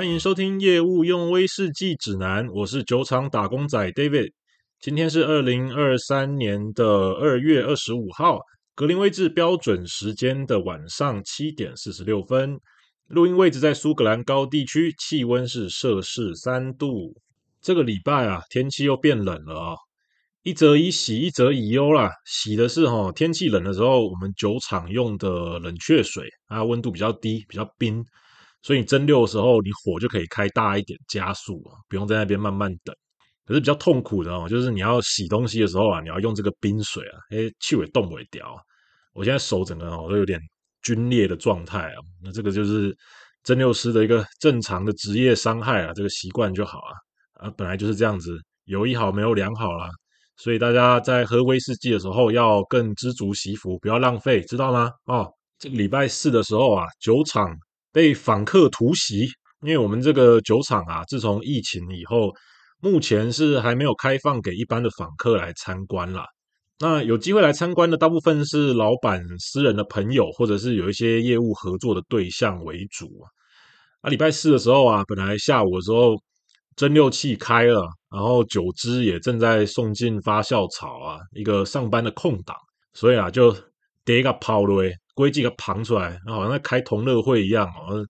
欢迎收听业务用威士忌指南，我是酒厂打工仔 David。今天是二零二三年的二月二十五号，格林威治标准时间的晚上七点四十六分。录音位置在苏格兰高地区，气温是摄氏三度。这个礼拜啊，天气又变冷了啊、一则以喜，一则以忧啦。喜的是哈、天气冷的时候，我们酒厂用的冷却水啊，温度比较低，比较冰。所以你蒸馏的时候，你火就可以开大一点，加速啊，不用在那边慢慢等。可是比较痛苦的哦，就是你要洗东西的时候啊，你要用这个冰水啊，诶，气味冻不掉。我现在手整个哦都有点皲裂的状态啊，那这个就是蒸馏师的一个正常的职业伤害啊，这个习惯就好啊。啊，本来就是这样子，有一好没有两好啦。所以大家在喝威士忌的时候要更知足惜福，不要浪费，知道吗？哦，这个礼拜四的时候啊，酒厂。被访客突袭，因为我们这个酒厂啊，自从疫情以后，目前是还没有开放给一般的访客来参观啦。那有机会来参观的，大部分是老板私人的朋友，或者是有一些业务合作的对象为主啊。啊，礼拜四的时候啊，本来下午的时候蒸馏器开了，然后酒汁也正在送进发酵槽啊，一个上班的空档，所以啊，就第一个抛了。规矩给旁出来，好像在开同乐会一样哦，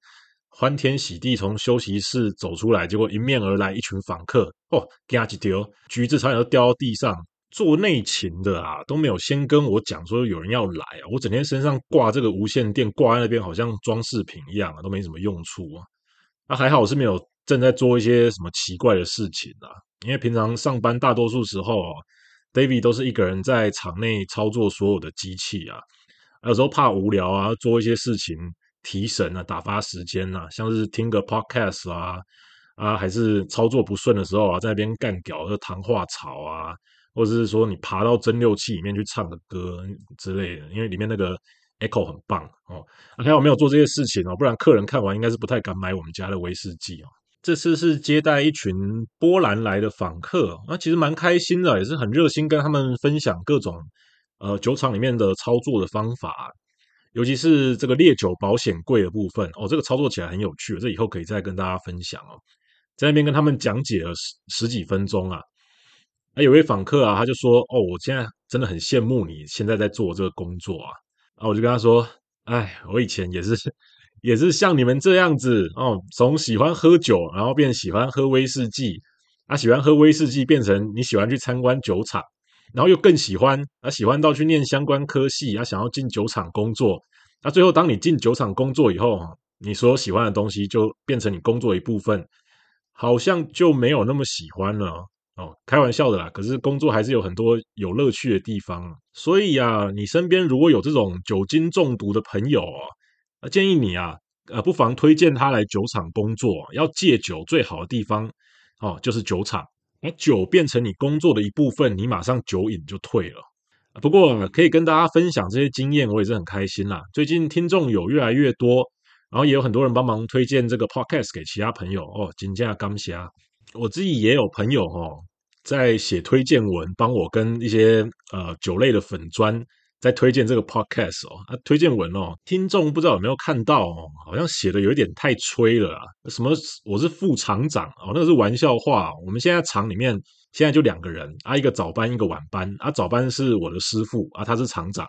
欢天喜地从休息室走出来，结果迎面而来一群访客哦，夹几条橘子差点都掉到地上。做内勤的啊都没有先跟我讲说有人要来啊，我整天身上挂这个无线电挂在那边，好像装饰品一样啊，都没什么用处啊。那、啊、还好我是没有正在做一些什么奇怪的事情啊，因为平常上班大多数时候啊，David 都是一个人在场内操作所有的机器啊。有时候怕无聊啊，做一些事情提神啊，打发时间啊，像是听个 podcast 啊，啊，还是操作不顺的时候啊，在那边干屌的糖化槽啊，或者是说你爬到蒸馏器里面去唱个歌之类的，因为里面那个 echo 很棒哦。还好没有做这些事情哦，不然客人看完应该是不太敢买我们家的威士忌哦。这次是接待一群波兰来的访客，那其实蛮开心的，也是很热心跟他们分享各种。呃，酒厂里面的操作的方法，尤其是这个烈酒保险柜的部分哦，这个操作起来很有趣，这以后可以再跟大家分享哦。在那边跟他们讲解了十十几分钟啊，那有位访客啊，他就说：“哦，我现在真的很羡慕你现在在做这个工作啊。”然后我就跟他说：“哎，我以前也是也是像你们这样子哦，从喜欢喝酒，然后变喜欢喝威士忌，啊，喜欢喝威士忌变成你喜欢去参观酒厂。”然后又更喜欢，啊，喜欢到去念相关科系，啊，想要进酒厂工作。那最后，当你进酒厂工作以后，你所有喜欢的东西就变成你工作一部分，好像就没有那么喜欢了哦。开玩笑的啦，可是工作还是有很多有乐趣的地方。所以啊，你身边如果有这种酒精中毒的朋友啊，建议你啊，呃，不妨推荐他来酒厂工作。要戒酒最好的地方哦，就是酒厂。把酒变成你工作的一部分，你马上酒瘾就退了。不过可以跟大家分享这些经验，我也是很开心啦。最近听众有越来越多，然后也有很多人帮忙推荐这个 podcast 给其他朋友哦。金价刚下，我自己也有朋友哦，在写推荐文，帮我跟一些呃酒类的粉专。在推荐这个 podcast 哦，啊，推荐文哦，听众不知道有没有看到哦，好像写的有一点太吹了啊。什么我是副厂长哦，那个是玩笑话。我们现在厂里面现在就两个人啊，一个早班，一个晚班啊。早班是我的师傅啊，他是厂长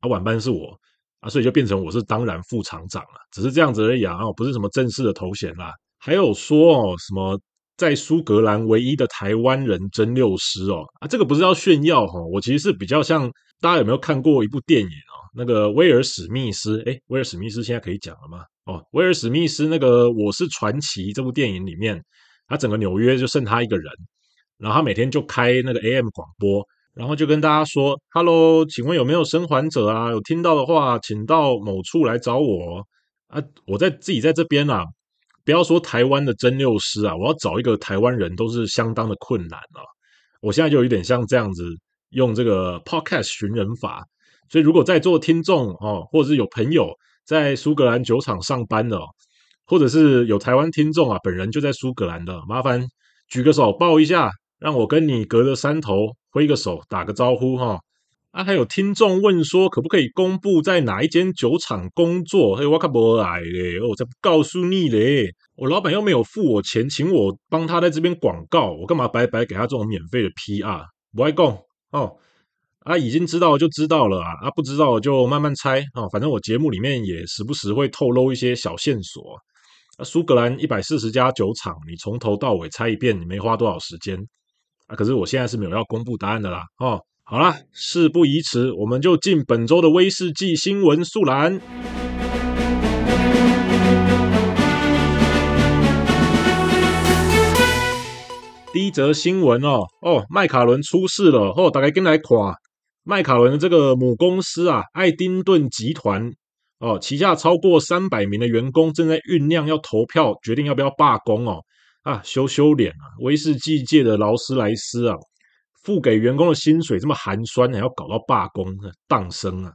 啊，晚班是我啊，所以就变成我是当然副厂长了，只是这样子而已啊，不是什么正式的头衔啦。还有说哦，什么在苏格兰唯一的台湾人真六师哦，啊，这个不是要炫耀哦，我其实是比较像。大家有没有看过一部电影啊？那个威尔史密斯，诶，威尔史密斯现在可以讲了吗？哦，威尔史密斯那个《我是传奇》这部电影里面，他整个纽约就剩他一个人，然后他每天就开那个 AM 广播，然后就跟大家说：“Hello，请问有没有生还者啊？有听到的话，请到某处来找我啊！我在自己在这边啊，不要说台湾的蒸馏师啊，我要找一个台湾人都是相当的困难啊！我现在就有点像这样子。”用这个 podcast 寻人法，所以如果在座听众哦，或者是有朋友在苏格兰酒厂上班的，或者是有台湾听众啊，本人就在苏格兰的，麻烦举个手报一下，让我跟你隔着山头挥个手打个招呼哈。啊，还有听众问说，可不可以公布在哪一间酒厂工作？嘿，我可不来嘞，我才不告诉你嘞。我老板又没有付我钱，请我帮他在这边广告，我干嘛白白给他这种免费的 PR？不爱讲哦。啊，已经知道就知道了啊，啊，不知道就慢慢猜啊、哦。反正我节目里面也时不时会透露一些小线索。啊，苏格兰一百四十家酒厂，你从头到尾猜一遍，你没花多少时间啊。可是我现在是没有要公布答案的啦。哦，好啦，事不宜迟，我们就进本周的威士忌新闻速览。第一则新闻哦，哦，麦卡伦出事了，哦，大家跟来看。麦卡伦的这个母公司啊，爱丁顿集团哦，旗下超过三百名的员工正在酝酿要投票，决定要不要罢工哦。啊，羞羞脸啊！威士忌界的劳斯莱斯啊，付给员工的薪水这么寒酸，还要搞到罢工，诞生啊！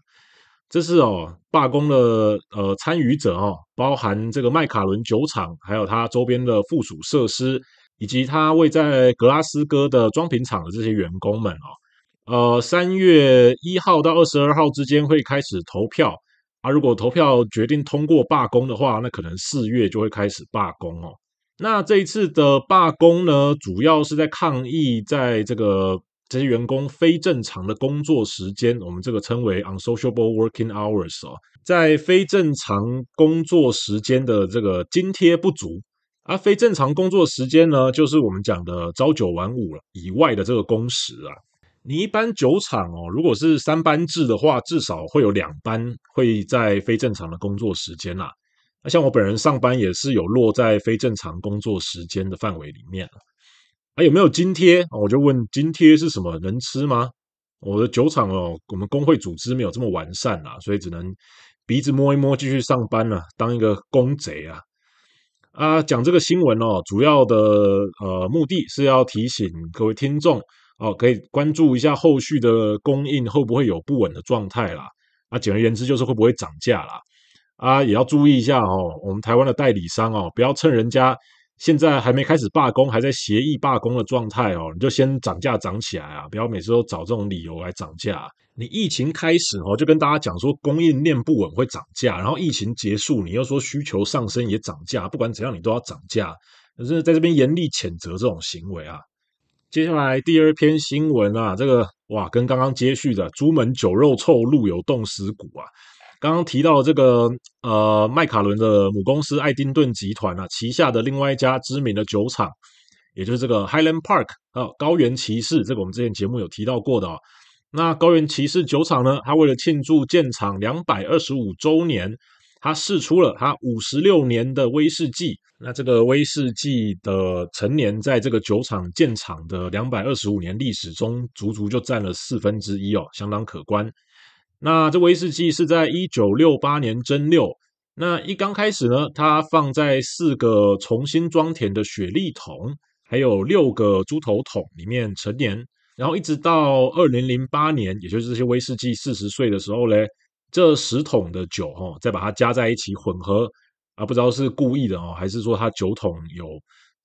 这是哦，罢工的呃参与者哦，包含这个麦卡伦酒厂，还有它周边的附属设施，以及它位在格拉斯哥的装瓶厂的这些员工们哦。呃，三月一号到二十二号之间会开始投票啊。如果投票决定通过罢工的话，那可能四月就会开始罢工哦。那这一次的罢工呢，主要是在抗议在这个这些员工非正常的工作时间，我们这个称为 unsociable working hours 哦，在非正常工作时间的这个津贴不足。而非正常工作时间呢，就是我们讲的朝九晚五以外的这个工时啊。你一般酒厂哦，如果是三班制的话，至少会有两班会在非正常的工作时间啦。那像我本人上班也是有落在非正常工作时间的范围里面。啊，有没有津贴？我就问津贴是什么？能吃吗？我的酒厂哦，我们工会组织没有这么完善啦，所以只能鼻子摸一摸，继续上班了，当一个工贼啊。啊，讲这个新闻哦，主要的呃目的是要提醒各位听众。哦，可以关注一下后续的供应会不会有不稳的状态啦。啊，简而言之就是会不会涨价啦。啊，也要注意一下哦，我们台湾的代理商哦，不要趁人家现在还没开始罢工，还在协议罢工的状态哦，你就先涨价涨起来啊！不要每次都找这种理由来涨价。你疫情开始哦，就跟大家讲说供应链不稳会涨价，然后疫情结束，你又说需求上升也涨价，不管怎样你都要涨价。可是在这边严厉谴责这种行为啊。接下来第二篇新闻啊，这个哇，跟刚刚接续的“朱门酒肉臭，路有冻死骨”啊。刚刚提到这个呃，麦卡伦的母公司爱丁顿集团啊，旗下的另外一家知名的酒厂，也就是这个 Highland Park 啊，高原骑士，这个我们之前节目有提到过的哦。那高原骑士酒厂呢，它为了庆祝建厂两百二十五周年。他试出了他五十六年的威士忌，那这个威士忌的陈年，在这个酒厂建厂的两百二十五年历史中，足足就占了四分之一哦，相当可观。那这威士忌是在一九六八年蒸馏，那一刚开始呢，它放在四个重新装填的雪莉桶，还有六个猪头桶里面陈年，然后一直到二零零八年，也就是这些威士忌四十岁的时候嘞。这十桶的酒哈，再把它加在一起混合啊，不知道是故意的哦，还是说它酒桶有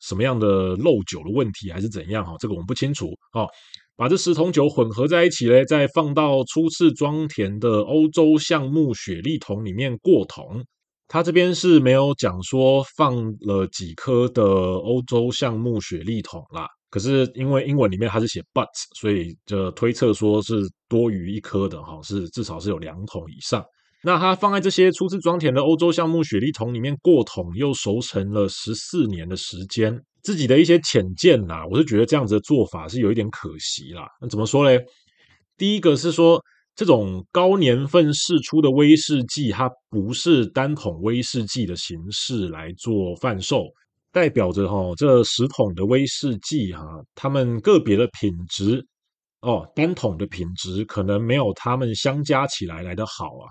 什么样的漏酒的问题，还是怎样哈？这个我们不清楚哦。把这十桶酒混合在一起嘞，再放到初次装填的欧洲橡木雪莉桶里面过桶。它这边是没有讲说放了几颗的欧洲橡木雪莉桶啦。可是因为英文里面它是写 but，所以就推测说是多于一颗的哈，是至少是有两桶以上。那它放在这些初次装填的欧洲橡木雪莉桶里面过桶，又熟成了十四年的时间。自己的一些浅见呐，我是觉得这样子的做法是有一点可惜啦。那怎么说嘞？第一个是说，这种高年份释出的威士忌，它不是单桶威士忌的形式来做贩售。代表着哈，这十桶的威士忌哈，他们个别的品质哦，单桶的品质可能没有他们相加起来来的好啊。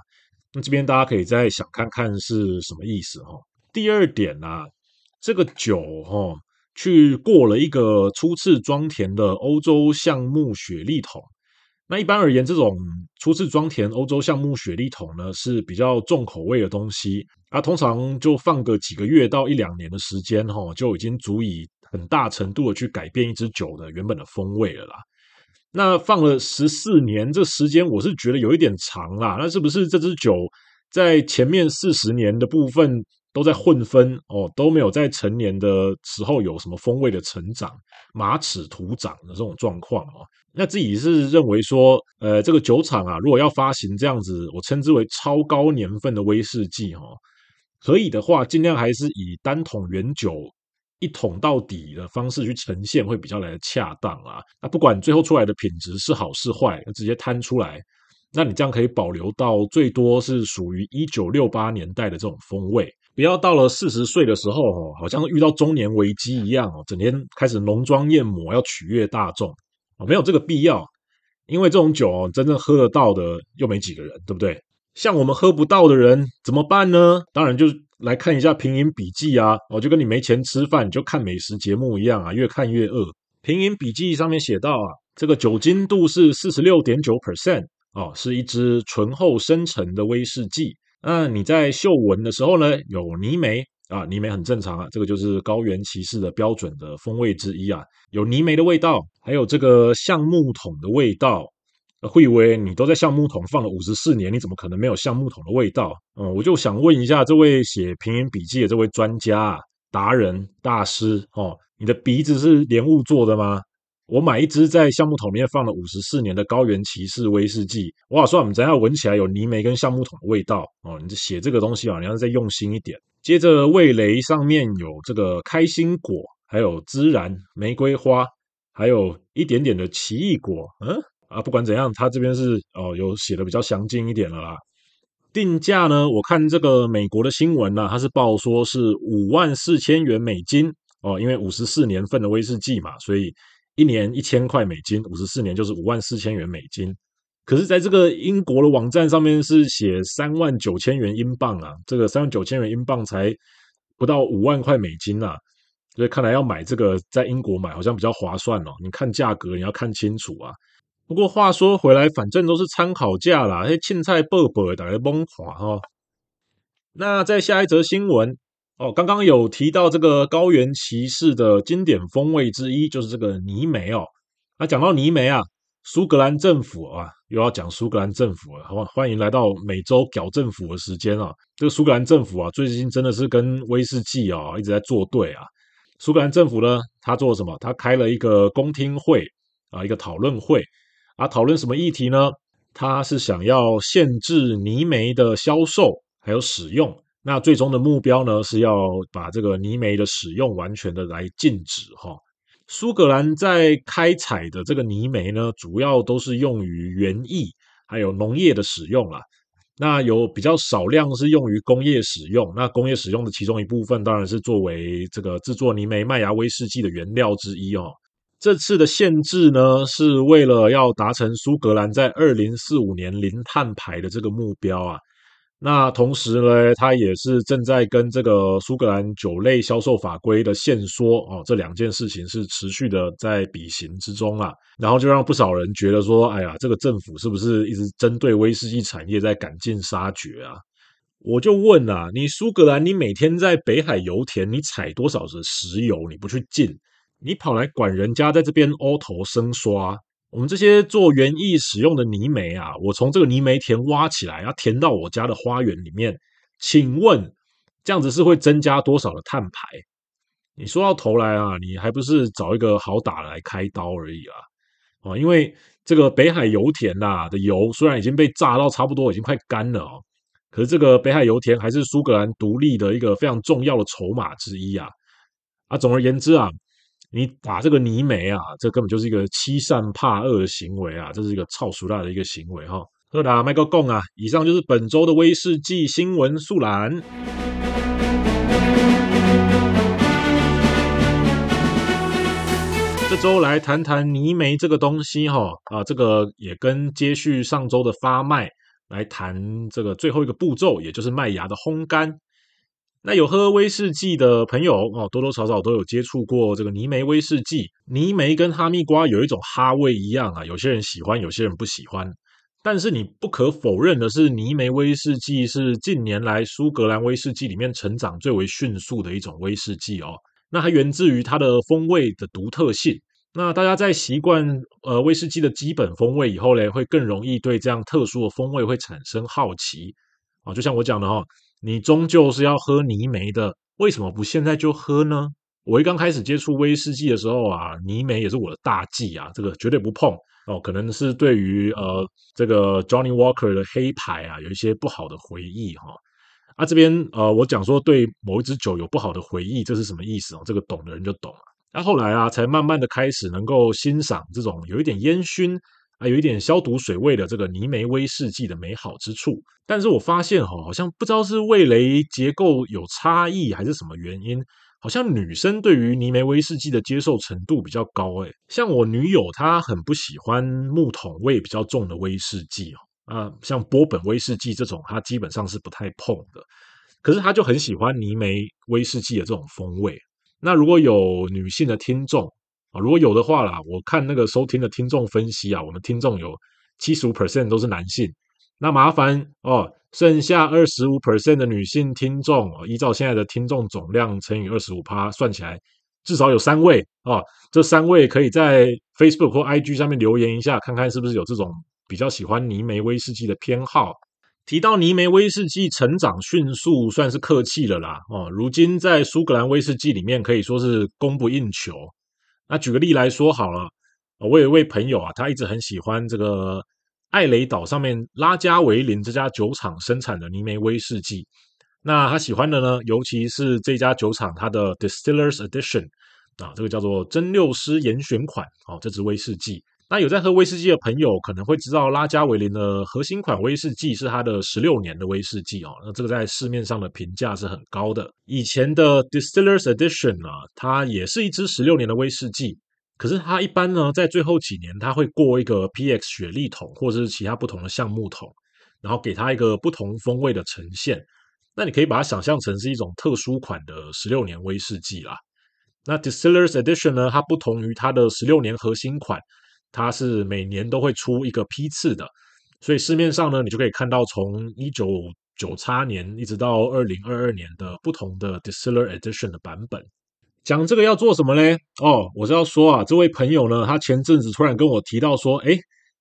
那这边大家可以再想看看是什么意思哈。第二点啊，这个酒哈，去过了一个初次装填的欧洲橡木雪莉桶。那一般而言，这种初次装填欧洲橡木雪莉桶呢，是比较重口味的东西啊，通常就放个几个月到一两年的时间，哈，就已经足以很大程度的去改变一支酒的原本的风味了啦。那放了十四年，这时间我是觉得有一点长啦。那是不是这支酒在前面四十年的部分都在混分哦，都没有在成年的时候有什么风味的成长，马齿徒长的这种状况哦？那自己是认为说，呃，这个酒厂啊，如果要发行这样子，我称之为超高年份的威士忌哦，可以的话，尽量还是以单桶原酒。一桶到底的方式去呈现会比较来的恰当啊。那不管最后出来的品质是好是坏，直接摊出来，那你这样可以保留到最多是属于一九六八年代的这种风味，不要到了四十岁的时候哦，好像遇到中年危机一样哦，整天开始浓妆艳抹要取悦大众哦，没有这个必要，因为这种酒哦，真正喝得到的又没几个人，对不对？像我们喝不到的人怎么办呢？当然就。来看一下品饮笔记啊，哦，就跟你没钱吃饭，你就看美食节目一样啊，越看越饿。品饮笔记上面写到啊，这个酒精度是四十六点九 percent 哦，是一支醇厚深沉的威士忌。那你在嗅闻的时候呢，有泥煤啊，泥煤很正常啊，这个就是高原骑士的标准的风味之一啊，有泥煤的味道，还有这个橡木桶的味道。会以为你都在橡木桶放了五十四年，你怎么可能没有橡木桶的味道？嗯，我就想问一下这位写品饮笔记的这位专家、达人、大师哦，你的鼻子是莲雾做的吗？我买一支在橡木桶里面放了五十四年的高原骑士威士忌，我好说我们等下闻起来有泥煤跟橡木桶的味道哦。你写这个东西啊，你要再用心一点。接着味蕾上面有这个开心果，还有孜然、玫瑰花，还有一点点的奇异果，嗯。啊，不管怎样，它这边是哦，有写的比较详尽一点了啦。定价呢，我看这个美国的新闻呢、啊，它是报说是五万四千元美金哦，因为五十四年份的威士忌嘛，所以一年一千块美金，五十四年就是五万四千元美金。可是，在这个英国的网站上面是写三万九千元英镑啊，这个三万九千元英镑才不到五万块美金啊，所以看来要买这个在英国买好像比较划算哦。你看价格，你要看清楚啊。不过话说回来，反正都是参考价啦。嘿，凊彩报报，大家懵垮哈。那在下一则新闻哦，刚刚有提到这个高原骑士的经典风味之一，就是这个泥煤哦。那讲到泥煤啊，苏格兰政府啊，又要讲苏格兰政府了。好，欢迎来到每周搞政府的时间啊。这个苏格兰政府啊，最近真的是跟威士忌啊一直在作对啊。苏格兰政府呢，他做什么？他开了一个公听会啊，一个讨论会。啊，讨论什么议题呢？他是想要限制泥煤的销售还有使用，那最终的目标呢，是要把这个泥煤的使用完全的来禁止哈。苏格兰在开采的这个泥煤呢，主要都是用于园艺还有农业的使用啦。那有比较少量是用于工业使用，那工业使用的其中一部分当然是作为这个制作泥煤麦芽威士忌的原料之一哦。这次的限制呢，是为了要达成苏格兰在二零四五年零碳排的这个目标啊。那同时呢，他也是正在跟这个苏格兰酒类销售法规的限缩哦，这两件事情是持续的在比行之中啊。然后就让不少人觉得说，哎呀，这个政府是不是一直针对威士忌产业在赶尽杀绝啊？我就问啊，你苏格兰，你每天在北海油田，你采多少的石油？你不去进？你跑来管人家在这边凹头生刷，我们这些做园艺使用的泥煤啊，我从这个泥煤田挖起来，要填到我家的花园里面，请问这样子是会增加多少的碳排？你说到头来啊，你还不是找一个好打来开刀而已啊？哦，因为这个北海油田呐、啊、的油虽然已经被榨到差不多，已经快干了哦，可是这个北海油田还是苏格兰独立的一个非常重要的筹码之一啊！啊，总而言之啊。你打这个泥煤啊，这根本就是一个欺善怕恶的行为啊！这是一个臭俗辣的一个行为哈。好啦，麦克贡啊，以上就是本周的威士忌新闻速览。这周来谈谈泥煤这个东西哈啊，这个也跟接续上周的发麦来谈这个最后一个步骤，也就是麦芽的烘干。那有喝威士忌的朋友哦，多多少少都有接触过这个泥煤威士忌。泥煤跟哈密瓜有一种哈味一样啊，有些人喜欢，有些人不喜欢。但是你不可否认的是，泥煤威士忌是近年来苏格兰威士忌里面成长最为迅速的一种威士忌哦。那它源自于它的风味的独特性，那大家在习惯呃威士忌的基本风味以后呢，会更容易对这样特殊的风味会产生好奇啊。就像我讲的哈，你终究是要喝泥煤的，为什么不现在就喝呢？我一刚开始接触威士忌的时候啊，泥煤也是我的大忌啊，这个绝对不碰哦。可能是对于呃这个 Johnny Walker 的黑牌啊，有一些不好的回忆哈。啊，这边呃我讲说对某一支酒有不好的回忆，这是什么意思哦？这个懂的人就懂了。那后来啊，才慢慢的开始能够欣赏这种有一点烟熏啊，有一点消毒水味的这个泥煤威士忌的美好之处。但是我发现哈，好像不知道是味蕾结构有差异还是什么原因，好像女生对于泥煤威士忌的接受程度比较高诶。像我女友她很不喜欢木桶味比较重的威士忌哦，啊，像波本威士忌这种她基本上是不太碰的。可是她就很喜欢泥煤威士忌的这种风味。那如果有女性的听众如果有的话啦，我看那个收听的听众分析啊，我们听众有七十五 percent 都是男性，那麻烦哦，剩下二十五 percent 的女性听众哦，依照现在的听众总量乘以二十五趴，算起来至少有三位哦，这三位可以在 Facebook 或 IG 上面留言一下，看看是不是有这种比较喜欢泥煤威士忌的偏好。提到泥煤威士忌成长迅速，算是客气了啦。哦，如今在苏格兰威士忌里面可以说是供不应求。那举个例来说好了，我有一位朋友啊，他一直很喜欢这个艾雷岛上面拉加维林这家酒厂生产的尼梅威士忌。那他喜欢的呢，尤其是这家酒厂它的 Distillers Edition 啊，这个叫做真六师严选款哦，这支威士忌。那有在喝威士忌的朋友可能会知道，拉加维林的核心款威士忌是它的十六年的威士忌哦。那这个在市面上的评价是很高的。以前的 Distillers Edition 啊，它也是一支十六年的威士忌，可是它一般呢，在最后几年，它会过一个 PX 雪莉桶或者是其他不同的橡木桶，然后给它一个不同风味的呈现。那你可以把它想象成是一种特殊款的十六年威士忌啦。那 Distillers Edition 呢，它不同于它的十六年核心款。它是每年都会出一个批次的，所以市面上呢，你就可以看到从一九九叉年一直到二零二二年的不同的 Distiller Edition 的版本。讲这个要做什么呢？哦，我是要说啊，这位朋友呢，他前阵子突然跟我提到说，诶，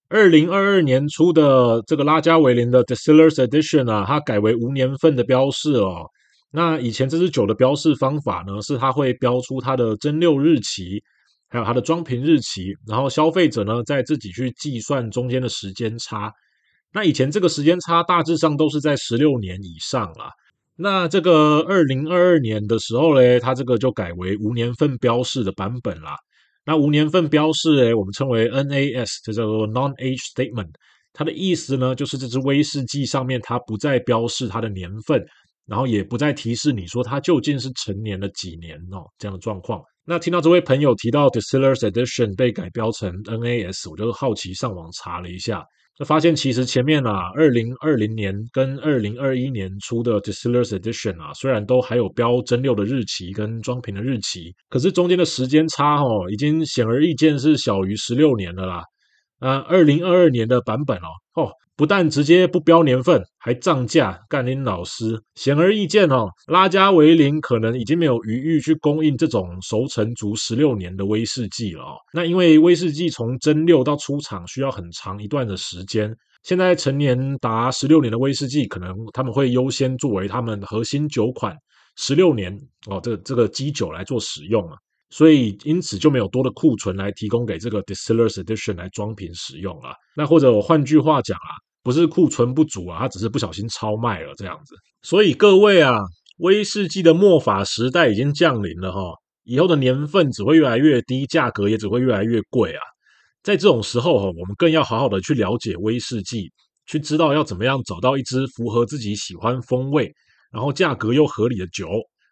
二零二二年出的这个拉加维林的 Distillers Edition 啊，它改为无年份的标示哦。那以前这支酒的标示方法呢，是它会标出它的蒸馏日期。还有它的装瓶日期，然后消费者呢，再自己去计算中间的时间差。那以前这个时间差大致上都是在十六年以上啦。那这个二零二二年的时候呢，它这个就改为无年份标示的版本啦。那无年份标示诶，我们称为 NAS，就叫做 Non-Age Statement。它的意思呢，就是这支威士忌上面它不再标示它的年份，然后也不再提示你说它究竟是陈年了几年哦，这样的状况。那听到这位朋友提到 Distillers Edition 被改标成 NAS，我就好奇上网查了一下，就发现其实前面啊，二零二零年跟二零二一年出的 Distillers Edition 啊，虽然都还有标蒸馏的日期跟装瓶的日期，可是中间的时间差哦，已经显而易见是小于十六年了啦。啊，二零二二年的版本哦，哦。不但直接不标年份，还涨价，干林老师，显而易见哦，拉加维林可能已经没有余裕去供应这种熟成足十六年的威士忌了哦。那因为威士忌从蒸馏到出厂需要很长一段的时间，现在陈年达十六年的威士忌，可能他们会优先作为他们核心酒款十六年哦，这这个基酒来做使用啊。所以，因此就没有多的库存来提供给这个 Distillers Edition 来装瓶使用了。那或者我换句话讲啊，不是库存不足啊，它只是不小心超卖了这样子。所以各位啊，威士忌的末法时代已经降临了哈，以后的年份只会越来越低，价格也只会越来越贵啊。在这种时候哈，我们更要好好的去了解威士忌，去知道要怎么样找到一支符合自己喜欢风味，然后价格又合理的酒。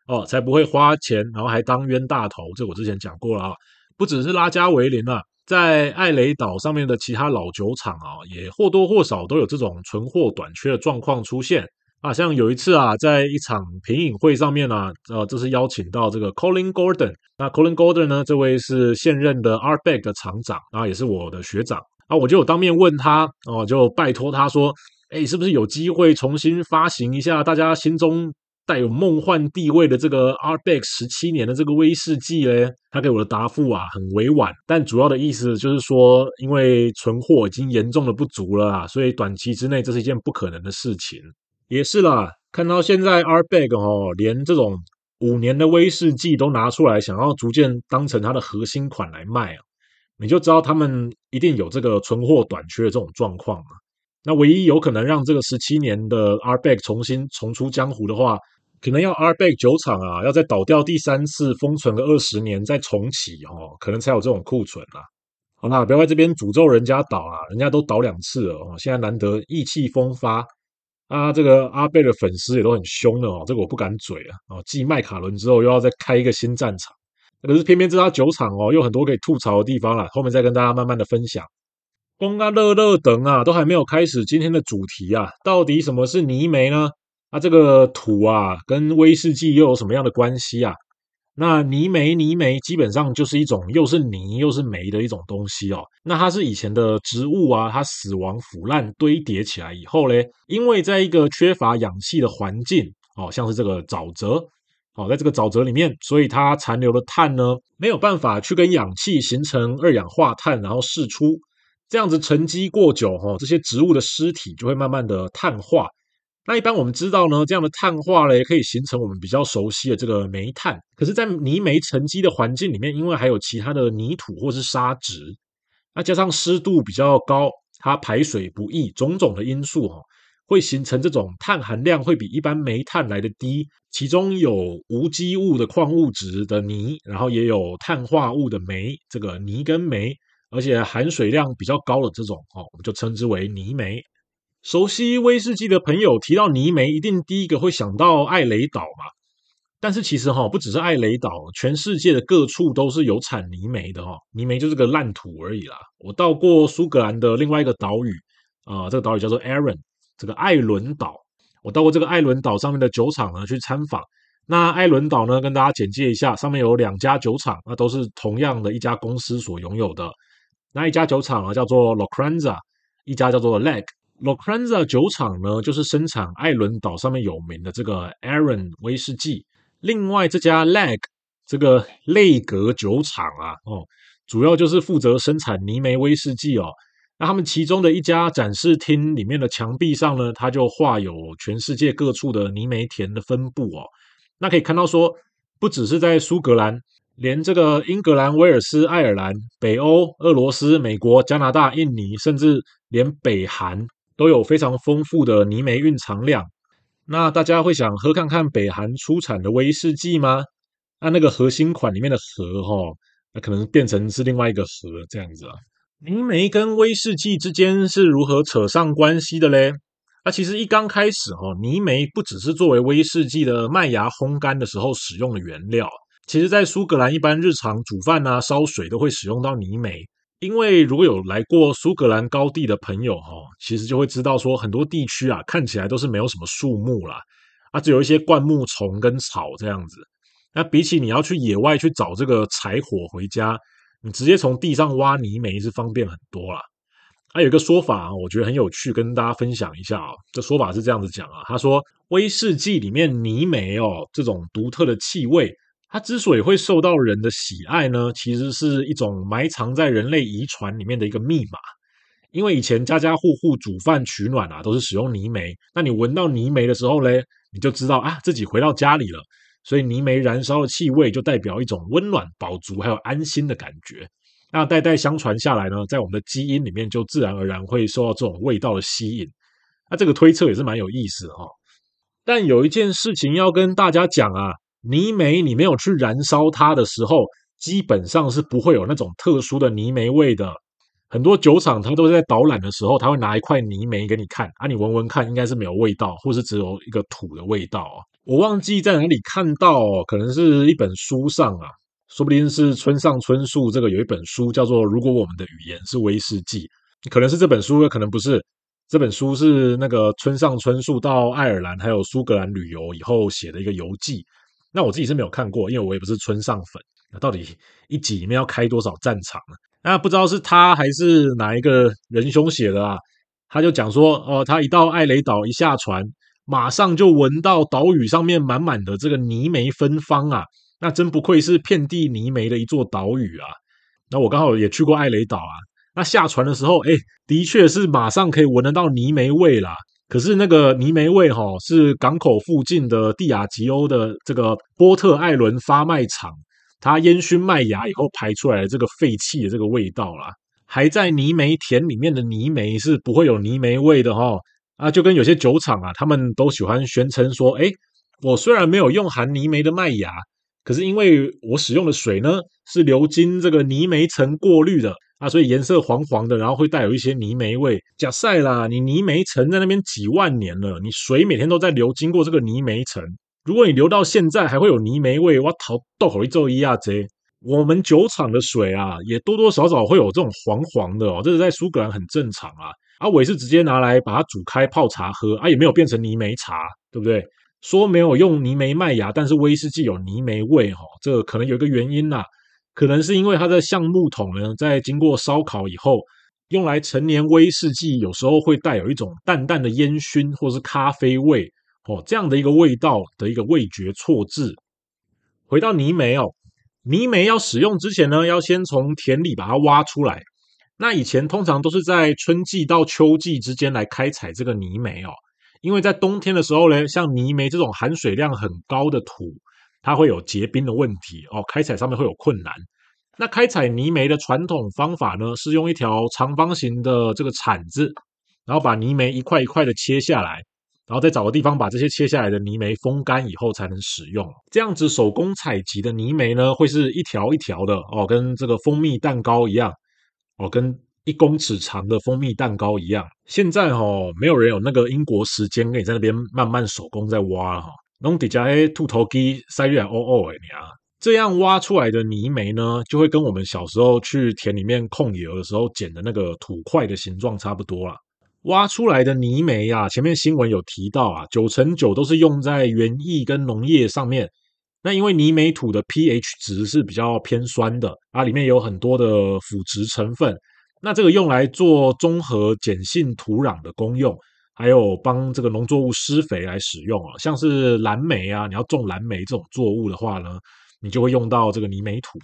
哦，才不会花钱，然后还当冤大头。这我之前讲过了啊，不只是拉加维林啊，在艾雷岛上面的其他老酒厂啊，也或多或少都有这种存货短缺的状况出现啊。像有一次啊，在一场品饮会上面啊，呃，这是邀请到这个 Colin Gordon。那 Colin Gordon 呢，这位是现任的 Ardbeg 的厂长，啊也是我的学长啊。我就有当面问他，哦，就拜托他说，哎，是不是有机会重新发行一下大家心中带有梦幻地位的这个 Ardbeg 十七年的这个威士忌嘞？他给我的答复啊很委婉，但主要的意思就是说，因为存货已经严重的不足了啊，所以短期之内这是一件不可能的事情。也是啦，看到现在 Ardbeg 哦，连这种五年的威士忌都拿出来，想要逐渐当成它的核心款来卖啊，你就知道他们一定有这个存货短缺的这种状况啊。那唯一有可能让这个十七年的 Ardbeg 重新重出江湖的话，可能要 Ardbeg 酒厂啊，要再倒掉第三次，封存个二十年再重启哦，可能才有这种库存啦。好啦，不要在这边诅咒人家倒啊，人家都倒两次了哦，现在难得意气风发啊。这个阿贝的粉丝也都很凶的哦，这个我不敢嘴啊。哦，继麦卡伦之后又要再开一个新战场，可是偏偏这家酒厂哦，有很多可以吐槽的地方啦，后面再跟大家慢慢的分享。光啊乐乐等啊，都还没有开始今天的主题啊，到底什么是泥煤呢？啊，这个土啊，跟威士忌又有什么样的关系啊？那泥煤，泥煤基本上就是一种又是泥又是煤的一种东西哦。那它是以前的植物啊，它死亡腐烂堆叠起来以后嘞，因为在一个缺乏氧气的环境哦，像是这个沼泽哦，在这个沼泽里面，所以它残留的碳呢，没有办法去跟氧气形成二氧化碳，然后释出。这样子沉积过久，哈，这些植物的尸体就会慢慢的碳化。那一般我们知道呢，这样的碳化嘞，可以形成我们比较熟悉的这个煤炭。可是，在泥煤沉积的环境里面，因为还有其他的泥土或是沙质，那加上湿度比较高，它排水不易，种种的因素哈，会形成这种碳含量会比一般煤炭来的低。其中有无机物的矿物质的泥，然后也有碳化物的煤，这个泥跟煤。而且含水量比较高的这种哦，我们就称之为泥煤。熟悉威士忌的朋友提到泥煤，一定第一个会想到艾雷岛嘛。但是其实哈，不只是艾雷岛，全世界的各处都是有产泥煤的哈。泥煤就是个烂土而已啦。我到过苏格兰的另外一个岛屿啊，这个岛屿叫做 Arran，这个艾伦岛。我到过这个艾伦岛上面的酒厂呢去参访。那艾伦岛呢，跟大家简介一下，上面有两家酒厂，那都是同样的一家公司所拥有的。那一家酒厂啊，叫做 l o c r a n z a 一家叫做 Leg。l o c r a n z a 酒厂呢，就是生产艾伦岛上面有名的这个 Arran 威士忌。另外这家 Leg 这个类格酒厂啊，哦，主要就是负责生产泥煤威士忌哦。那他们其中的一家展示厅里面的墙壁上呢，它就画有全世界各处的泥煤田的分布哦。那可以看到说，不只是在苏格兰。连这个英格兰、威尔斯、爱尔兰、北欧、俄罗斯、美国、加拿大、印尼，甚至连北韩都有非常丰富的泥煤蕴藏量。那大家会想喝看看北韩出产的威士忌吗？那那个核心款里面的核哈、那可能变成是另外一个核这样子啊。泥煤跟威士忌之间是如何扯上关系的嘞？那其实一刚开始哈，泥煤不只是作为威士忌的麦芽烘干的时候使用的原料。其实，在苏格兰，一般日常煮饭啊、烧水都会使用到泥煤。因为如果有来过苏格兰高地的朋友哈，其实就会知道说，很多地区啊，看起来都是没有什么树木啦，啊，只有一些灌木丛跟草这样子。那比起你要去野外去找这个柴火回家，你直接从地上挖泥煤是方便很多啦。还有一个说法啊，我觉得很有趣，跟大家分享一下啊。这说法是这样子讲啊，他说威士忌里面泥煤哦，这种独特的气味。它之所以会受到人的喜爱呢，其实是一种埋藏在人类遗传里面的一个密码。因为以前家家户户煮饭取暖啊，都是使用泥煤。那你闻到泥煤的时候嘞，你就知道啊，自己回到家里了。所以泥煤燃烧的气味就代表一种温暖、饱足还有安心的感觉。那代代相传下来呢，在我们的基因里面就自然而然会受到这种味道的吸引。那这个推测也是蛮有意思的哈。但有一件事情要跟大家讲啊。泥煤，你没有去燃烧它的时候，基本上是不会有那种特殊的泥煤味的。很多酒厂它都在导览的时候，它会拿一块泥煤给你看啊，你闻闻看，应该是没有味道，或是只有一个土的味道哦。我忘记在哪里看到，可能是一本书上啊，说不定是村上春树这个有一本书叫做《如果我们的语言是威士忌》，可能是这本书，可能不是。这本书是那个村上春树到爱尔兰还有苏格兰旅游以后写的一个游记。那我自己是没有看过，因为我也不是村上粉。那到底一集里面要开多少战场呢？那不知道是他还是哪一个仁兄写的啊？他就讲说，哦，他一到艾雷岛一下船，马上就闻到岛屿上面满满的这个泥煤芬芳啊！那真不愧是遍地泥煤的一座岛屿啊！那我刚好也去过艾雷岛啊，那下船的时候，哎，的确是马上可以闻得到泥煤味啦。可是那个泥煤味哈，是港口附近的蒂亚吉欧的这个波特艾伦发麦场，它烟熏麦芽以后排出来的这个废气的这个味道啦。还在泥煤田里面的泥煤是不会有泥煤味的哈。啊，就跟有些酒厂啊，他们都喜欢宣称说，哎，我虽然没有用含泥煤的麦芽，可是因为我使用的水呢是流经这个泥煤层过滤的啊，所以颜色黄黄的，然后会带有一些泥煤味。假赛啦，你泥煤层在那边几万年了，你水每天都在流经过这个泥煤层，如果你流到现在还会有泥煤味，我逃豆口一咒一啊贼！我们酒厂的水啊，也多多少少会有这种黄黄的哦，这是在苏格兰很正常啊。啊，我也是直接拿来把它煮开泡茶喝啊，也没有变成泥煤茶，对不对？说没有用泥煤麦芽，但是威士忌有泥煤味哈，这个可能有一个原因呐，可能是因为它的橡木桶呢，在经过烧烤以后，用来陈年威士忌，有时候会带有一种淡淡的烟熏或是咖啡味哦，这样的一个味道的一个味觉错置。回到泥煤哦，泥煤要使用之前呢，要先从田里把它挖出来。那以前通常都是在春季到秋季之间来开采这个泥煤哦，因为在冬天的时候呢，像泥煤这种含水量很高的土，它会有结冰的问题哦，开采上面会有困难。那开采泥煤的传统方法呢，是用一条长方形的这个铲子，然后把泥煤一块一块的切下来，然后再找个地方把这些切下来的泥煤风干以后才能使用。这样子手工采集的泥煤呢，会是一条一条的哦，跟这个蜂蜜蛋糕一样。哦，跟一公尺长的蜂蜜蛋糕一样。现在哦，没有人有那个英国时间，跟你在那边慢慢手工在挖哈。弄底下诶，兔头鸡塞月哦哦诶，你啊，这样挖出来的泥煤呢，就会跟我们小时候去田里面控油的时候捡的那个土块的形状差不多啦。挖出来的泥煤啊，前面新闻有提到啊，九成九都是用在园艺跟农业上面。那因为泥煤土的 pH 值是比较偏酸的啊，里面有很多的腐殖成分。那这个用来做中和碱性土壤的功用，还有帮这个农作物施肥来使用啊。像是蓝莓啊，你要种蓝莓这种作物的话呢，你就会用到这个泥煤土。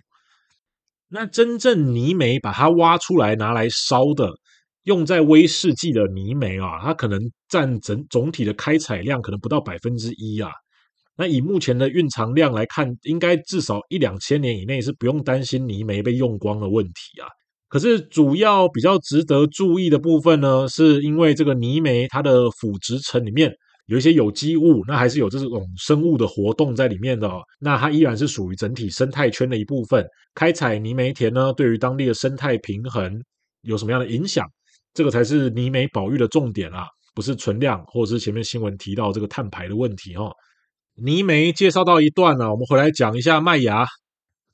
那真正泥煤把它挖出来拿来烧的，用在威士忌的泥煤啊，它可能占整总体的开采量可能不到百分之一啊。那以目前的蕴藏量来看，应该至少一两千年以内是不用担心泥煤被用光的问题啊。可是主要比较值得注意的部分呢，是因为这个泥煤它的腐殖层里面有一些有机物，那还是有这种生物的活动在里面的哦。那它依然是属于整体生态圈的一部分。开采泥煤田呢，对于当地的生态平衡有什么样的影响？这个才是泥煤保育的重点啊，不是存量或者是前面新闻提到这个碳排的问题哦。泥煤介绍到一段了，我们回来讲一下麦芽。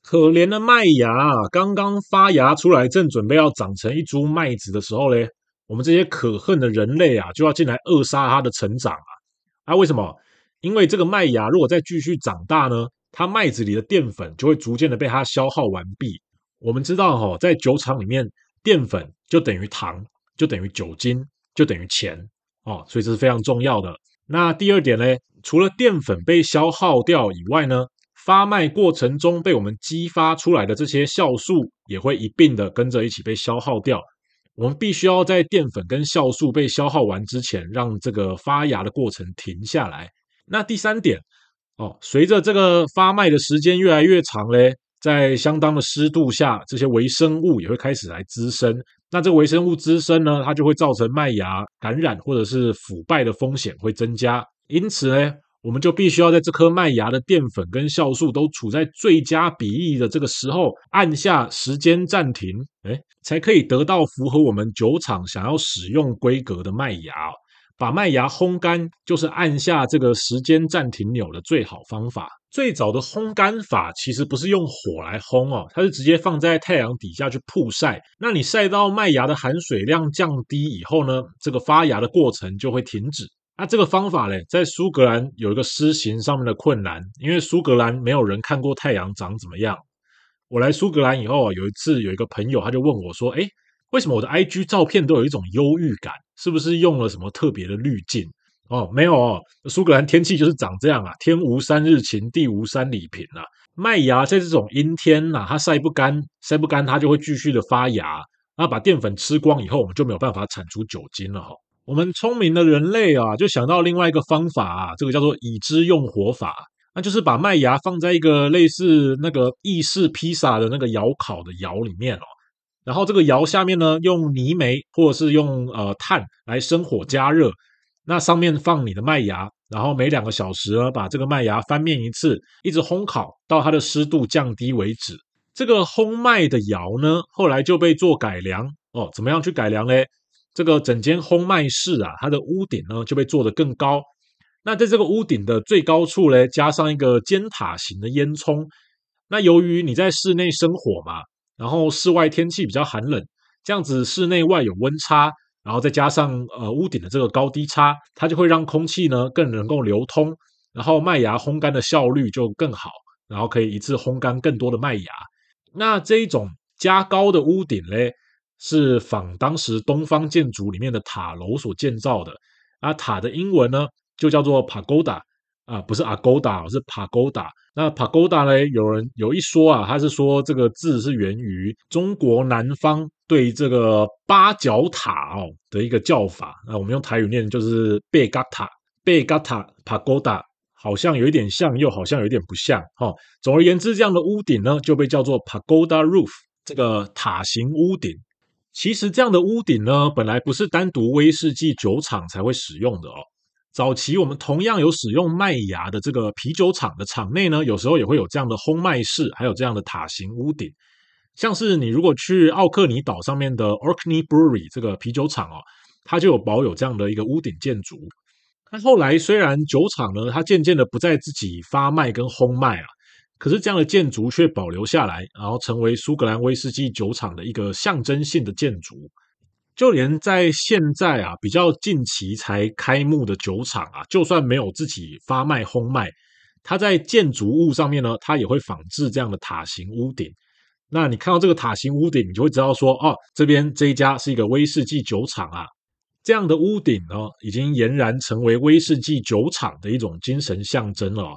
可怜的麦芽，刚刚发芽出来，正准备要长成一株麦子的时候嘞，我们这些可恨的人类啊，就要进来扼杀它的成长啊！啊，为什么？因为这个麦芽如果再继续长大呢，它麦子里的淀粉就会逐渐的被它消耗完毕。我们知道哈，在酒厂里面，淀粉就等于糖，就等于酒精，就等于钱哦，所以这是非常重要的。那第二点呢？除了淀粉被消耗掉以外呢，发麦过程中被我们激发出来的这些酵素也会一并的跟着一起被消耗掉。我们必须要在淀粉跟酵素被消耗完之前，让这个发芽的过程停下来。那第三点哦，随着这个发麦的时间越来越长嘞，在相当的湿度下，这些微生物也会开始来滋生。那这个微生物滋生呢，它就会造成麦芽感染或者是腐败的风险会增加。因此呢，我们就必须要在这颗麦芽的淀粉跟酵素都处在最佳比例的这个时候，按下时间暂停，哎，才可以得到符合我们酒厂想要使用规格的麦芽。把麦芽烘干，就是按下这个时间暂停钮的最好方法。最早的烘干法其实不是用火来烘哦，它是直接放在太阳底下去曝晒。那你晒到麦芽的含水量降低以后呢，这个发芽的过程就会停止。那这个方法嘞，在苏格兰有一个施行上面的困难，因为苏格兰没有人看过太阳长怎么样。我来苏格兰以后啊，有一次有一个朋友他就问我说：“诶，为什么我的 IG 照片都有一种忧郁感？是不是用了什么特别的滤镜？”哦，没有哦，苏格兰天气就是长这样啊，天无三日晴，地无三里平啊。麦芽在这种阴天呐、啊，它晒不干，晒不干它就会继续的发芽，那把淀粉吃光以后，我们就没有办法产出酒精了哈、哦。我们聪明的人类啊，就想到另外一个方法啊，这个叫做已知用火法，那就是把麦芽放在一个类似那个意式披萨的那个窑烤的窑里面哦，然后这个窑下面呢，用泥煤或者是用呃炭来生火加热。那上面放你的麦芽，然后每两个小时呢，把这个麦芽翻面一次，一直烘烤到它的湿度降低为止。这个烘麦的窑呢，后来就被做改良哦。怎么样去改良呢？这个整间烘麦室啊，它的屋顶呢就被做得更高。那在这个屋顶的最高处呢，加上一个尖塔型的烟囱。那由于你在室内生火嘛，然后室外天气比较寒冷，这样子室内外有温差。然后再加上呃屋顶的这个高低差，它就会让空气呢更能够流通，然后麦芽烘干的效率就更好，然后可以一次烘干更多的麦芽。那这一种加高的屋顶嘞，是仿当时东方建筑里面的塔楼所建造的。啊，塔的英文呢就叫做 pagoda。啊，不是 Agoda，是 Pagoda。那 Pagoda 呢？有人有一说啊，他是说这个字是源于中国南方对这个八角塔哦的一个叫法。那我们用台语念就是贝嘎塔，贝嘎塔 Pagoda，好像有一点像，又好像有一点不像。哈、哦，总而言之，这样的屋顶呢就被叫做 Pagoda Roof，这个塔型屋顶。其实这样的屋顶呢，本来不是单独威士忌酒厂才会使用的哦。早期我们同样有使用麦芽的这个啤酒厂的厂内呢，有时候也会有这样的烘麦室，还有这样的塔型屋顶。像是你如果去奥克尼岛上面的 Orkney Brewery 这个啤酒厂哦，它就有保有这样的一个屋顶建筑。那后来虽然酒厂呢，它渐渐的不再自己发麦跟烘麦啊，可是这样的建筑却保留下来，然后成为苏格兰威士忌酒厂的一个象征性的建筑。就连在现在啊，比较近期才开幕的酒厂啊，就算没有自己发卖烘麦，它在建筑物上面呢，它也会仿制这样的塔形屋顶。那你看到这个塔形屋顶，你就会知道说，哦，这边这一家是一个威士忌酒厂啊。这样的屋顶呢，已经俨然成为威士忌酒厂的一种精神象征了。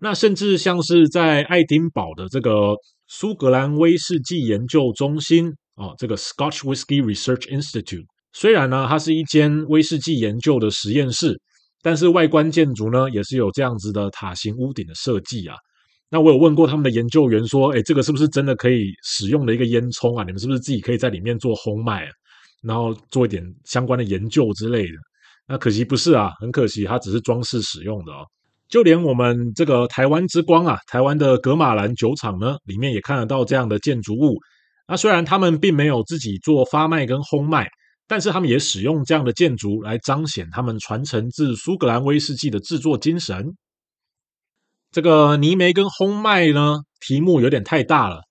那甚至像是在爱丁堡的这个苏格兰威士忌研究中心。哦，这个 Scotch Whisky Research Institute 虽然呢，它是一间威士忌研究的实验室，但是外观建筑呢，也是有这样子的塔型屋顶的设计啊。那我有问过他们的研究员说，哎，这个是不是真的可以使用的一个烟囱啊？你们是不是自己可以在里面做烘麦啊，然后做一点相关的研究之类的？那可惜不是啊，很可惜，它只是装饰使用的哦。就连我们这个台湾之光啊，台湾的格玛兰酒厂呢，里面也看得到这样的建筑物。那虽然他们并没有自己做发麦跟烘麦，但是他们也使用这样的建筑来彰显他们传承自苏格兰威士忌的制作精神。这个泥煤跟烘麦呢，题目有点太大了。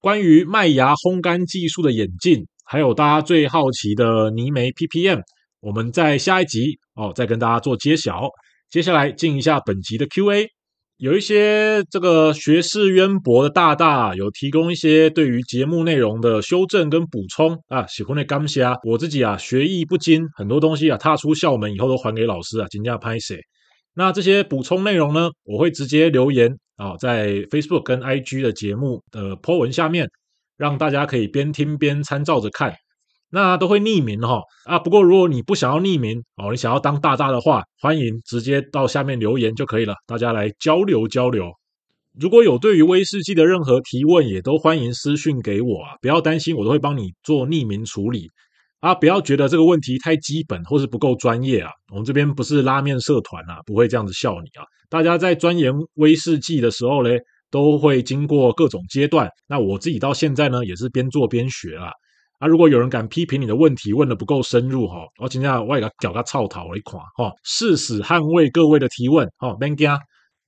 关于麦芽烘干技术的演进，还有大家最好奇的泥煤 ppm，我们在下一集哦再跟大家做揭晓。接下来进一下本集的 Q&A。有一些这个学识渊博的大大有提供一些对于节目内容的修正跟补充啊，喜欢的感谢。我自己啊学艺不精，很多东西啊踏出校门以后都还给老师啊，尽量拍谢。那这些补充内容呢，我会直接留言啊，在 Facebook 跟 IG 的节目的 po 文下面，让大家可以边听边参照着看。那都会匿名哈啊，不过如果你不想要匿名哦，你想要当大大的话，欢迎直接到下面留言就可以了，大家来交流交流。如果有对于威士忌的任何提问，也都欢迎私讯给我啊，不要担心，我都会帮你做匿名处理啊，不要觉得这个问题太基本或是不够专业啊，我们这边不是拉面社团啊，不会这样子笑你啊。大家在钻研威士忌的时候呢，都会经过各种阶段，那我自己到现在呢，也是边做边学啊。啊，如果有人敢批评你的问题问得不够深入哈，我今天我也搞个草头一款哈，誓死捍卫各位的提问哈。别惊，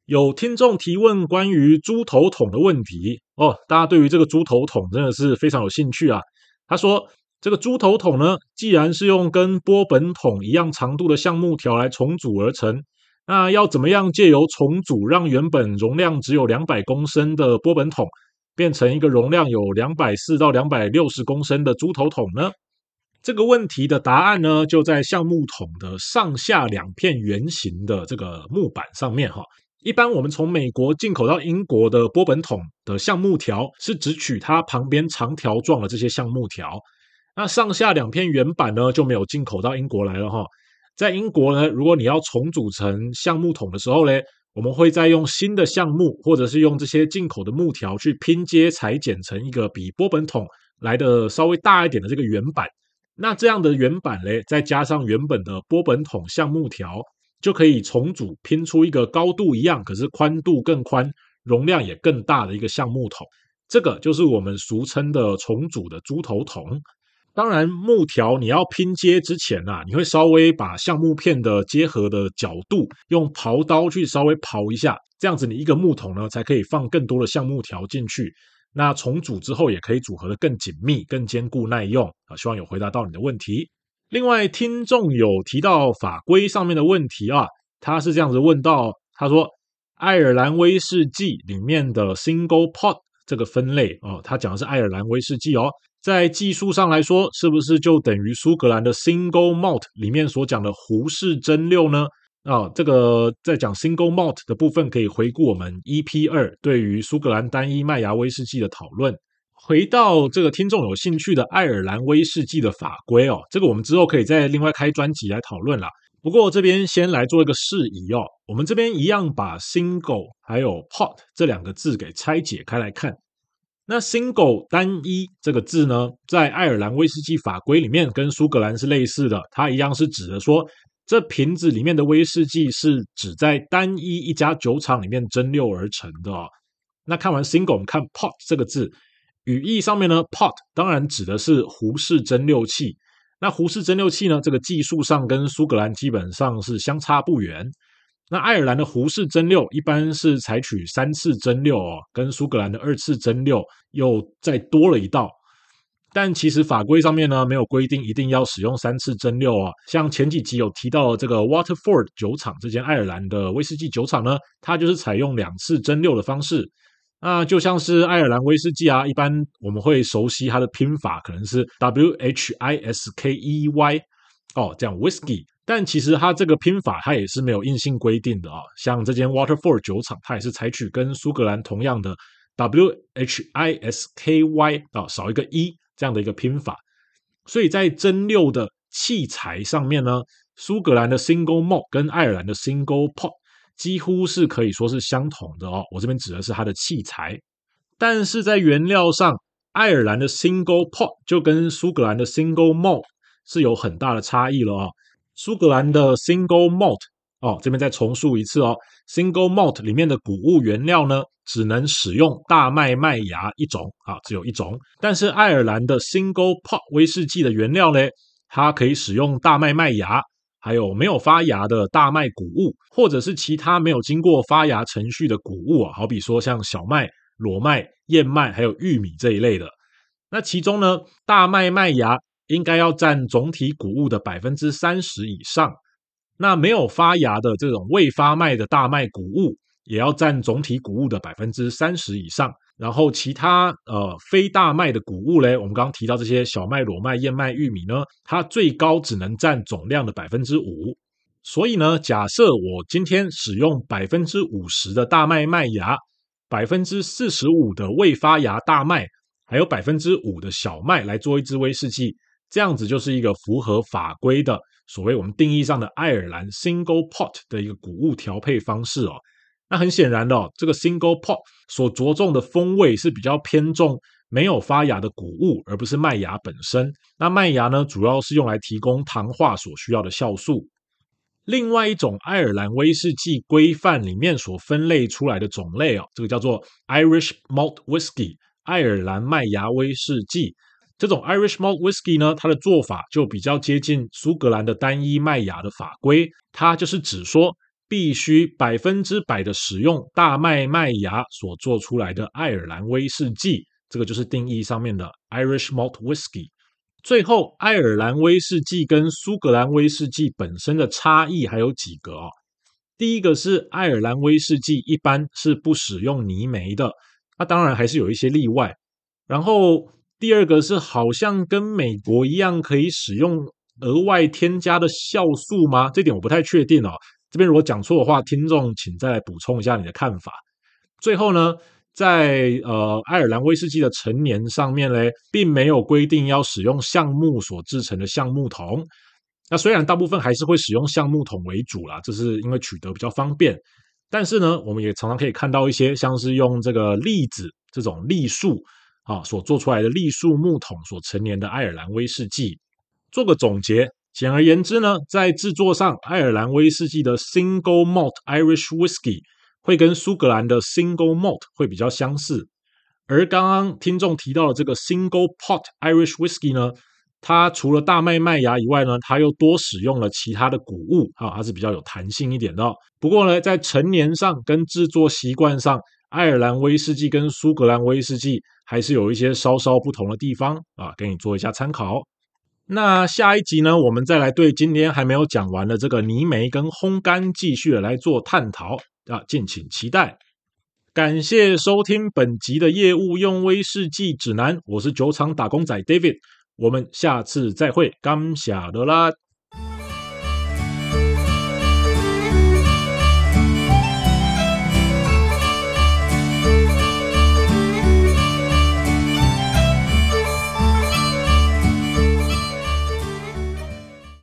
有听众提问关于猪头桶的问题哦，大家对于这个猪头桶真的是非常有兴趣啊。他说，这个猪头桶呢，既然是用跟波本桶一样长度的橡木条来重组而成，那要怎么样借由重组让原本容量只有两百公升的波本桶，变成一个容量有两百四到两百六十公升的猪头桶呢？这个问题的答案呢，就在橡木桶的上下两片圆形的这个木板上面哈。一般我们从美国进口到英国的波本桶的橡木条，是只取它旁边长条状的这些橡木条。那上下两片圆板呢，就没有进口到英国来了哈。在英国呢，如果你要重组成橡木桶的时候呢，我们会再用新的橡木，或者是用这些进口的木条去拼接裁剪成一个比波本桶来的稍微大一点的这个圆板。那这样的圆板嘞，再加上原本的波本桶橡木条，就可以重组拼出一个高度一样，可是宽度更宽、容量也更大的一个橡木桶。这个就是我们俗称的重组的猪头桶。当然，木条你要拼接之前啊，你会稍微把橡木片的结合的角度用刨刀去稍微刨一下，这样子你一个木桶呢，才可以放更多的橡木条进去。那重组之后也可以组合得更紧密、更坚固耐用啊！希望有回答到你的问题。另外，听众有提到法规上面的问题啊，他是这样子问到：他说，爱尔兰威士忌里面的 Single Pot 这个分类哦，他讲的是爱尔兰威士忌哦，在技术上来说，是不是就等于苏格兰的 Single Malt 里面所讲的壶式蒸馏呢？啊、这个在讲 single malt 的部分，可以回顾我们 EP 二对于苏格兰单一麦芽威士忌的讨论。回到这个听众有兴趣的爱尔兰威士忌的法规哦，这个我们之后可以再另外开专辑来讨论啦。不过这边先来做一个释疑哦，我们这边一样把 single 还有 pot 这两个字给拆解开来看。那 single 单一这个字呢，在爱尔兰威士忌法规里面跟苏格兰是类似的，它一样是指的说。这瓶子里面的威士忌是只在单一一家酒厂里面蒸馏而成的。那看完 single，我们看 pot 这个字，语义上面呢，pot 当然指的是壶式蒸馏器。那壶式蒸馏器呢，这个技术上跟苏格兰基本上是相差不远。那爱尔兰的胡式蒸馏一般是采取三次蒸馏哦，跟苏格兰的二次蒸馏又再多了一道。但其实法规上面呢，没有规定一定要使用三次蒸馏啊。像前几集有提到的这个 Waterford 酒厂这间爱尔兰的威士忌酒厂呢，它就是采用两次蒸馏的方式。那就像是爱尔兰威士忌啊，一般我们会熟悉它的拼法，可能是 W H I S K E Y 哦，这样 Whisky。但其实它这个拼法它也是没有硬性规定的啊。像这间 Waterford 酒厂，它也是采取跟苏格兰同样的 W H I S K Y 啊，少一个 E。这样的一个拼法，所以在蒸馏的器材上面呢，苏格兰的 Single Malt 跟爱尔兰的 Single Pot 几乎是可以说是相同的哦。我这边指的是它的器材，但是在原料上，爱尔兰的 Single Pot 就跟苏格兰的 Single Malt 是有很大的差异了啊。苏格兰的 Single Malt 哦，这边再重述一次哦，Single Malt 里面的谷物原料呢，只能使用大麦麦芽一种啊，只有一种。但是爱尔兰的 Single Pot 威士忌的原料呢，它可以使用大麦麦芽，还有没有发芽的大麦谷物，或者是其他没有经过发芽程序的谷物啊，好比说像小麦、裸麦、燕麦，还有玉米这一类的。那其中呢，大麦麦芽应该要占总体谷物的百分之三十以上。那没有发芽的这种未发麦的大麦谷物，也要占总体谷物的百分之三十以上，然后其他呃非大麦的谷物嘞，我们刚刚提到这些小麦、裸麦、燕麦、玉米呢，它最高只能占总量的百分之五。所以呢，假设我今天使用百分之五十的大麦麦芽，百分之四十五的未发芽大麦，还有百分之五的小麦来做一支威士忌，这样子就是一个符合法规的所谓我们定义上的爱尔兰 Single Pot 的一个谷物调配方式哦。那很显然的哦，这个 single pot 所着重的风味是比较偏重没有发芽的谷物，而不是麦芽本身。那麦芽呢，主要是用来提供糖化所需要的酵素。另外一种爱尔兰威士忌规范里面所分类出来的种类哦，这个叫做 Irish Malt Whisky，爱尔兰麦芽威士忌。这种 Irish Malt whiskey 呢，它的做法就比较接近苏格兰的单一麦芽的法规，它就是指说。必须百分之百的使用大麦麦芽所做出来的爱尔兰威士忌，这个就是定义上面的 Irish Malt whiskey。最后，爱尔兰威士忌跟苏格兰威士忌本身的差异还有几个哦。第一个是爱尔兰威士忌一般是不使用泥煤的，那当然还是有一些例外。然后第二个是好像跟美国一样可以使用额外添加的酵素吗？这点我不太确定哦。这边如果讲错的话，听众请再来补充一下你的看法。最后呢，在呃爱尔兰威士忌的陈年上面嘞，并没有规定要使用橡木所制成的橡木桶。那虽然大部分还是会使用橡木桶为主啦，这是因为取得比较方便。但是呢，我们也常常可以看到一些像是用这个栗子这种栗树啊所做出来的栗树木桶所陈年的爱尔兰威士忌。做个总结，简而言之呢，在制作上，爱尔兰威士忌的 Single Malt Irish Whisky 会跟苏格兰的 Single Malt 会比较相似，而刚刚听众提到的这个 Single Pot Irish Whisky 呢，它除了大麦麦芽以外呢，它又多使用了其他的谷物啊，它是比较有弹性一点的。不过呢，在陈年上跟制作习惯上，爱尔兰威士忌跟苏格兰威士忌还是有一些稍稍不同的地方啊，给你做一下参考。那下一集呢，我们再来对今天还没有讲完的这个泥煤跟烘干继续来做探讨啊，敬请期待。感谢收听本集的业务用威士忌指南，我是酒厂打工仔 David。我们下次再会，感谢的啦。